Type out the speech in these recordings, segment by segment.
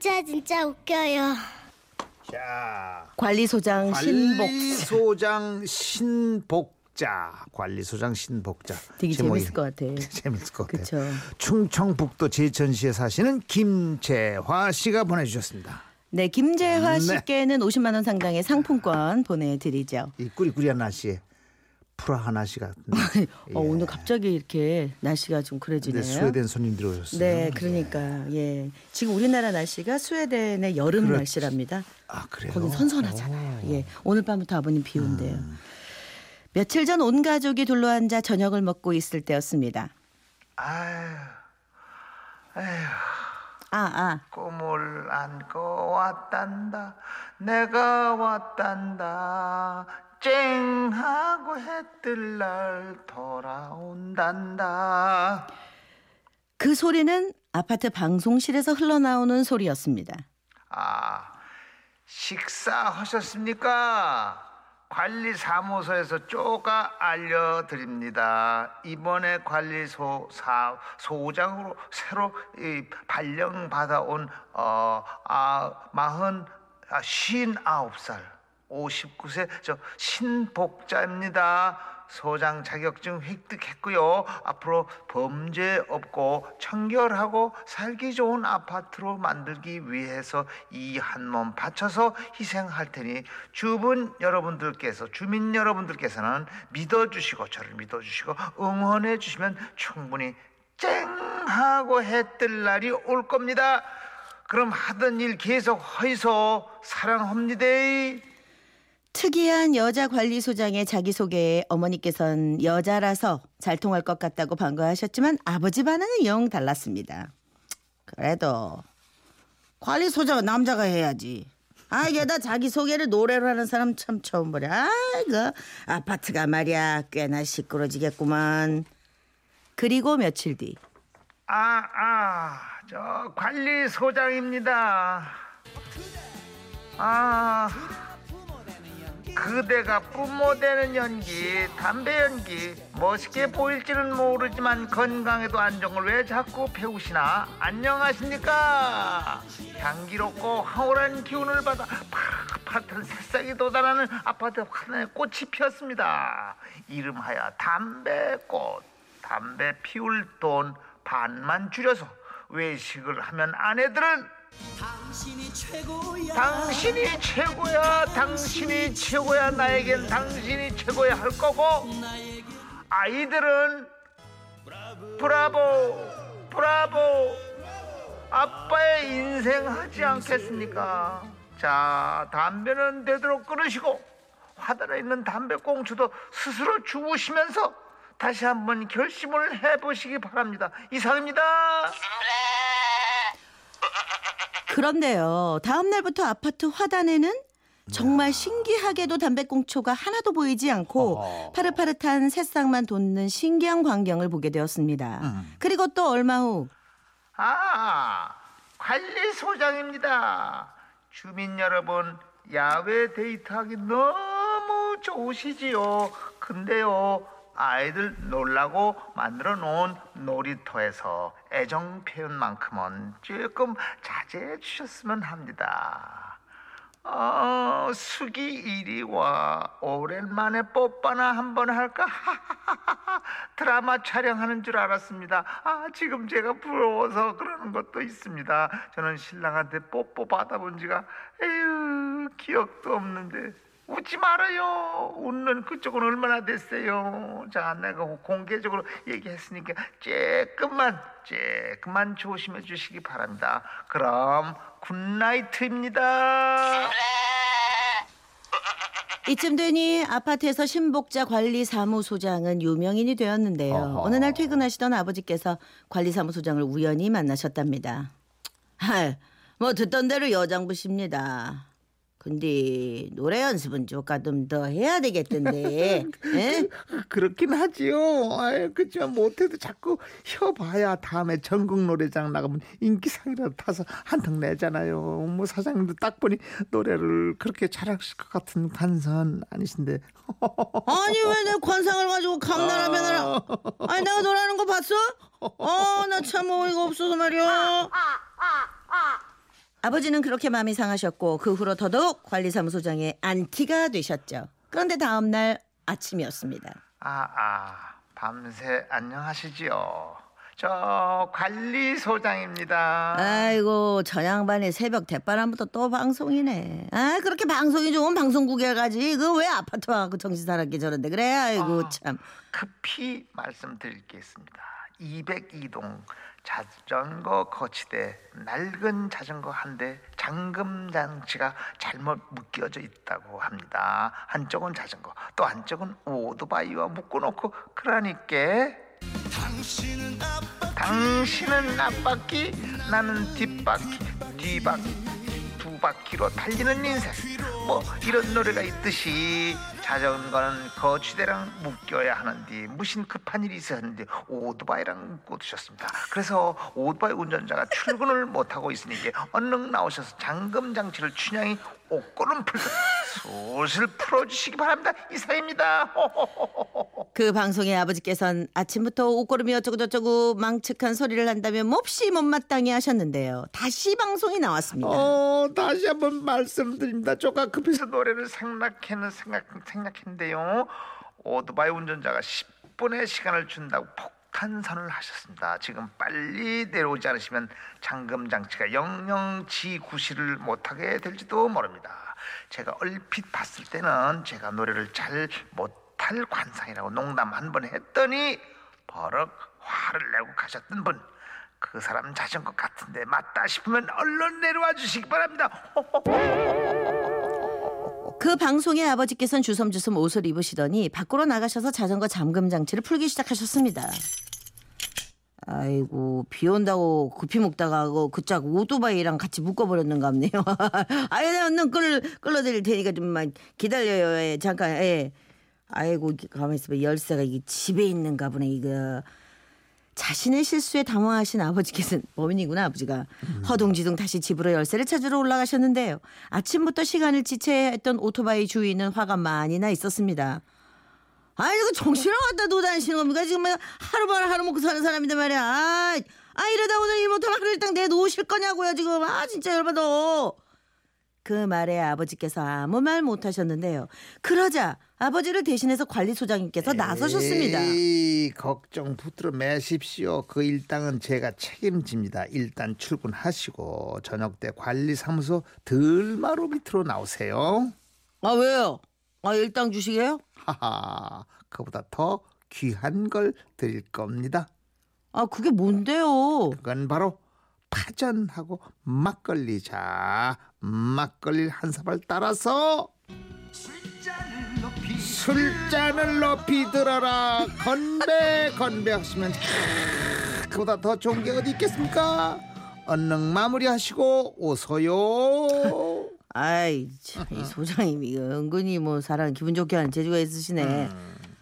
진짜 진짜 웃겨요. 자, 관리소장 신복. 관리소장 신복자. 관리소장 신복자. 되게 제목이 재밌을 것 같아. 재밌을 것 같아요. 그쵸. 충청북도 제천시에 사시는 김재화 씨가 보내주셨습니다. 네, 김재화 네. 씨께는 50만 원 상당의 상품권 보내드리죠. 이 꾸리꾸리한 날씨에 프라하 날씨 같은데. 어, 오늘 갑자기 이렇게 날씨가 좀 네, 그래지네요. 스웨덴 손님들이 오셨어요. 네, 그러니까 예. 지금 우리나라 날씨가 스웨덴의 여름 그렇지. 날씨랍니다. 아 그래요? 거긴 선선하잖아요. 예. 오늘 밤부터 아버님 비 온대요. 음. 며칠 전 온 가족이 둘러앉아 저녁을 먹고 있을 때였습니다. 아휴, 아, 아. 꿈을 안고 왔단다. 내가 왔단다. 쨍하고 해 뜰 날 돌아온단다. 그 소리는 아파트 방송실에서 흘러나오는 소리였습니다. 아, 식사하셨습니까? 관리사무소에서 쪼가 알려드립니다. 이번에 관리소 사, 소장으로 새로 이, 발령받아온 어, 아, 마흔 아, 쉰아홉 살 59세 저 신복자입니다. 소장 자격증 획득했고요. 앞으로 범죄 없고 청결하고 살기 좋은 아파트로 만들기 위해서 이 한 몸 바쳐서 희생할 테니 주분 여러분들께서 주민 여러분들께서는 믿어주시고 저를 믿어주시고 응원해 주시면 충분히 쨍하고 해 뜰 날이 올 겁니다. 그럼 하던 일 계속 허이소 사랑합니다. 특이한 여자 관리소장의 자기소개에 어머니께선 여자라서 잘 통할 것 같다고 반가워하셨지만 아버지 반응은 영 달랐습니다. 그래도 관리소장은 남자가 해야지. 아, 게다 자기소개를 노래로 하는 사람 참 처음 보려. 아이고, 아파트가 말이야 꽤나 시끄러지겠구만. 그리고 며칠 뒤 아, 아, 저 관리소장입니다. 아, 그대가 뿜어대는 연기, 담배 연기, 멋있게 보일지는 모르지만 건강에도 안 좋은 걸왜 자꾸 배우시나? 안녕하십니까? 향기롭고 황홀한 기운을 받아 팍팍한 새싹이 돋아나는 아파트 하나의 꽃이 피었습니다. 이름하여 담배꽃. 담배 피울 돈 반만 줄여서 외식을 하면 아내들은 당신이 최고야. 당신이 최고야. 당신이 최고야. 나에겐 당신이 최고야 할 거고 아이들은 브라보 브라보. 아빠의 인생 하지 않겠습니까? 자 담배는 되도록 끊으시고 화단에 있는 담배 꽁초도 스스로 주우시면서 다시 한번 결심을 해보시기 바랍니다. 이상입니다 그런데요. 다음 날부터 아파트 화단에는 정말 신기하게도 담배꽁초가 하나도 보이지 않고. 파릇파릇한 새싹만 돋는 신기한 광경을 보게 되었습니다. 그리고 또 얼마 후 아, 관리소장입니다. 주민 여러분, 야외 데이트하기 너무 좋으시지요. 근데요, 아이들 놀라고 만들어 놓은 놀이터에서 애정 표현만큼은 조금 자제해 주셨으면 합니다. 어, 수기 이리 와. 오랜만에 뽀빠나 한번 할까? 드라마 촬영하는 줄 알았습니다. 아, 지금 제가 부러워서 그러는 것도 있습니다. 저는 신랑한테 뽀뽀 받아본 지가, 에휴, 기억도 없는데. 웃지 말아요. 웃는 그쪽은 얼마나 됐어요. 자, 내가 공개적으로 얘기했으니까 조금만, 조금만 조심해 주시기 바랍니다. 그럼 굿나이트입니다. 이쯤 되니 아파트에서 신복자 관리사무소장은 유명인이 되었는데요. 어허. 어느 날 퇴근하시던 아버지께서 관리사무소장을 우연히 만나셨답니다. 하, 뭐 듣던 대로 여장부십니다. 근데 노래 연습은 조금 더 해야 되겠던데. 예? 그렇긴 하지요. 아유, 그렇지만 못해도 자꾸 혀봐야 다음에 전국 노래장 나가면 인기상이라도 타서 한턱 내잖아요. 뭐 사장님도 딱 보니 노래를 그렇게 잘하실 것 같은 관선 아니신데. 아니 왜 내 관상을 가지고 감나라면 하라. 아니 내가 노래하는 거 봤어? 어 나 참 어이가 없어서 말이야. 아버지는 그렇게 마음이 상하셨고 그 후로 더더욱 관리사무소장의 안티가 되셨죠. 그런데 다음 날 아침이었습니다. 아, 아, 밤새 안녕하시지요. 저 관리소장입니다. 아이고 저 양반이 새벽 대바람부터 또 방송이네. 아 그렇게 방송이 좋은 방송국에 가지. 그 왜 아파트 와갖고 정신 사납게 저런데 그래. 아이고 아. 참. 급히 말씀드릴 게 있습니다. 202동 자전거 거치대 낡은 자전거 한 대 잠금 장치가 잘못 묶여져 있다고 합니다. 한쪽은 자전거, 또 한쪽은 오토바이와 묶어놓고 그러니까 당신은 앞바퀴, 나는 뒷바퀴, 뒤바퀴 두 바퀴로 달리는 인생. 뭐 이런 노래가 있듯이 자전거는 거치대랑 묶여야 하는데 무슨 급한 일이 있었는데 오토바이랑 묶고 두셨습니다. 그래서 오토바이 운전자가 출근을 못 하고 있으니 얼른 나오셔서 잠금 장치를 춘향이 옷고름 풀 듯 슬슬 풀어주시기 바랍니다. 이상입니다. 그 방송에 아버지께선 아침부터 옷고름이 어쩌고저쩌고 망측한 소리를 한다며 몹시 못마땅해 하셨는데요. 다시 방송이 나왔습니다. 어, 다시 한번 말씀드립니다. 조금 급해서 노래를 생각했는 생각 생각했는데요. 오토바이 운전자가 10분의 시간을 준다고 폭 탄선을 하셨습니다. 지금 빨리 내려오지 않으시면 잠금 장치가 영영 지구시를 못하게 될지도 모릅니다. 제가 얼핏 봤을 때는 제가 노래를 잘 못할 관상이라고 농담 한 번 했더니 버럭 화를 내고 가셨던 분. 그 사람 자전거 같은데 맞다 싶으면 얼른 내려와 주시기 바랍니다. 그 방송에 아버지께서는 주섬주섬 옷을 입으시더니 밖으로 나가셔서 자전거 잠금 장치를 풀기 시작하셨습니다. 아이고 비 온다고 급히 먹다가 그짝 오토바이랑 같이 묶어버렸는가 보네요. 아유 내가 얼른 끌 끌어드릴 테니까 좀만 기다려요. 예, 잠깐. 예. 아이고 가만 있어봐 열쇠가 이게 집에 있는가 보네 이거. 자신의 실수에 당황하신 아버지께서는 범인이구나 아버지가 허둥지둥 다시 집으로 열쇠를 찾으러 올라가셨는데요. 아침부터 시간을 지체했던 오토바이 주인은 화가 많이 나 있었습니다. 아이 이거 정신을 갖다 놓다니시는 겁니까 지금 뭐 하루만 하루 먹고 사는 사람인데 말이야. 아, 아 이러다 오늘 일 못하면 하루 일당 내놓으실 거냐고요 지금. 아 진짜 열받아. 그 말에 아버지께서 아무 말 못하셨는데요. 그러자 아버지를 대신해서 관리소장님께서 나서셨습니다. 에이, 걱정 붙들어 매십시오. 그 일당은 제가 책임집니다. 일단 출근하시고 저녁 때 관리사무소 들마루 밑으로 나오세요. 아 왜요? 아 일당 주시게요? 하하, 그보다 더 귀한 걸 드릴 겁니다. 아 그게 뭔데요? 그건 바로 파전하고 막걸리 자. 막걸리 한 사발 따라서 술잔을 높이 들어라 건배 건배 하시면 그보다 더 좋은 게 어디 있겠습니까 얼른 마무리하시고 오소요 아이 참, 이 소장님이 은근히 뭐 사람 기분 좋게 하는 재주가 있으시네.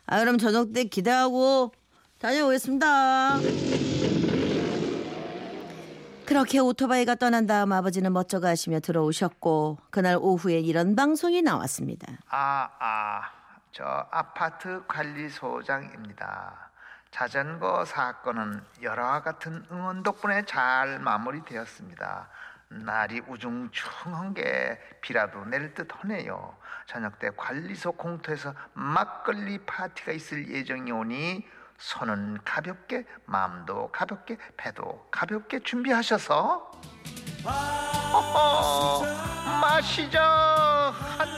아 그럼 저녁 때 기대하고 다녀오겠습니다. 그렇게 오토바이가 떠난 다음 아버지는 멋져가 하시며 들어오셨고 그날 오후에 이런 방송이 나왔습니다. 아, 아, 저 아파트 관리소장입니다. 자전거 사건은 열화와 같은 응원 덕분에 잘 마무리되었습니다. 날이 우중충한 게 비라도 내릴 듯 하네요. 저녁 때 관리소 공터에서 막걸리 파티가 있을 예정이 오니 손은 가볍게, 마음도 가볍게, 배도 가볍게 준비하셔서 어허, 마시자 한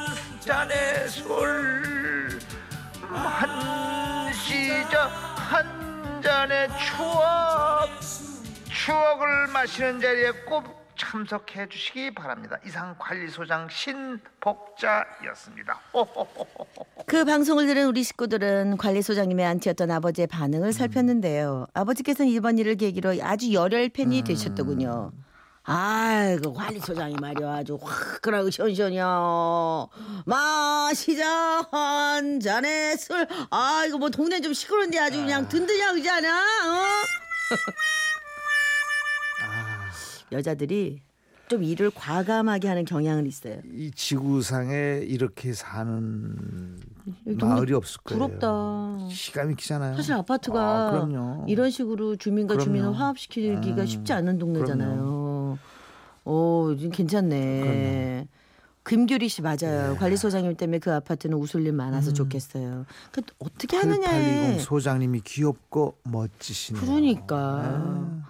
잔의 술. 마시자 한 잔의 추억. 추억을 마시는 자리에 꼭 참석해 주시기 바랍니다. 이상 관리소장 신복자였습니다. 그 방송을 들은 우리 식구들은 관리소장님의 안티였던 아버지의 반응을 살폈는데요. 아버지께서는 이번 일을 계기로 아주 열혈 팬이 되셨더군요. 아이고 관리소장이 말이야 아주 화끈하고 시원시원이야 마시자 한 잔의 술 아이고 뭐 동네 좀 시끄러운데 아주 그냥 든든하지 않아 어? 여자들이 좀 일을 과감하게 하는 경향은 있어요. 이 지구상에 이렇게 사는 동네 마을이 없을 거예요. 부럽다. 기가 막히잖아요. 사실 아파트가 아, 그럼요. 이런 식으로 주민과 그럼요. 주민을 화합시키기가 음, 쉽지 않은 동네잖아요. 오, 좀 괜찮네. 김규리 씨 맞아요. 관리소장님 때문에 그 아파트는 웃을 일 많아서 좋겠어요. 그 어떻게 하느냐에. 8820 소장님이 귀엽고 멋지시네요. 그러니까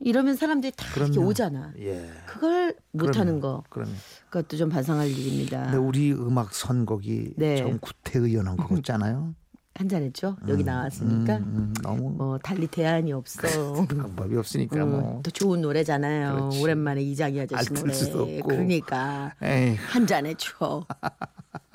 이러면 사람들이 다 이렇게 그럼요. 오잖아. 예. 그걸 못하는 거 그럼 그것도 좀 반성할 일입니다. 근데 우리 음악 선곡이 네. 좀 구태의연한 것 같잖아요. 한잔 했죠. 여기 나왔으니까 음, 음, 너무 뭐 달리 대안이 없어. 방법이 없으니까 음, 뭐. 또 좋은 노래잖아요. 그렇지. 오랜만에 이장희 아저씨 알 노래. 그러니까 에이, 한잔 해 줘.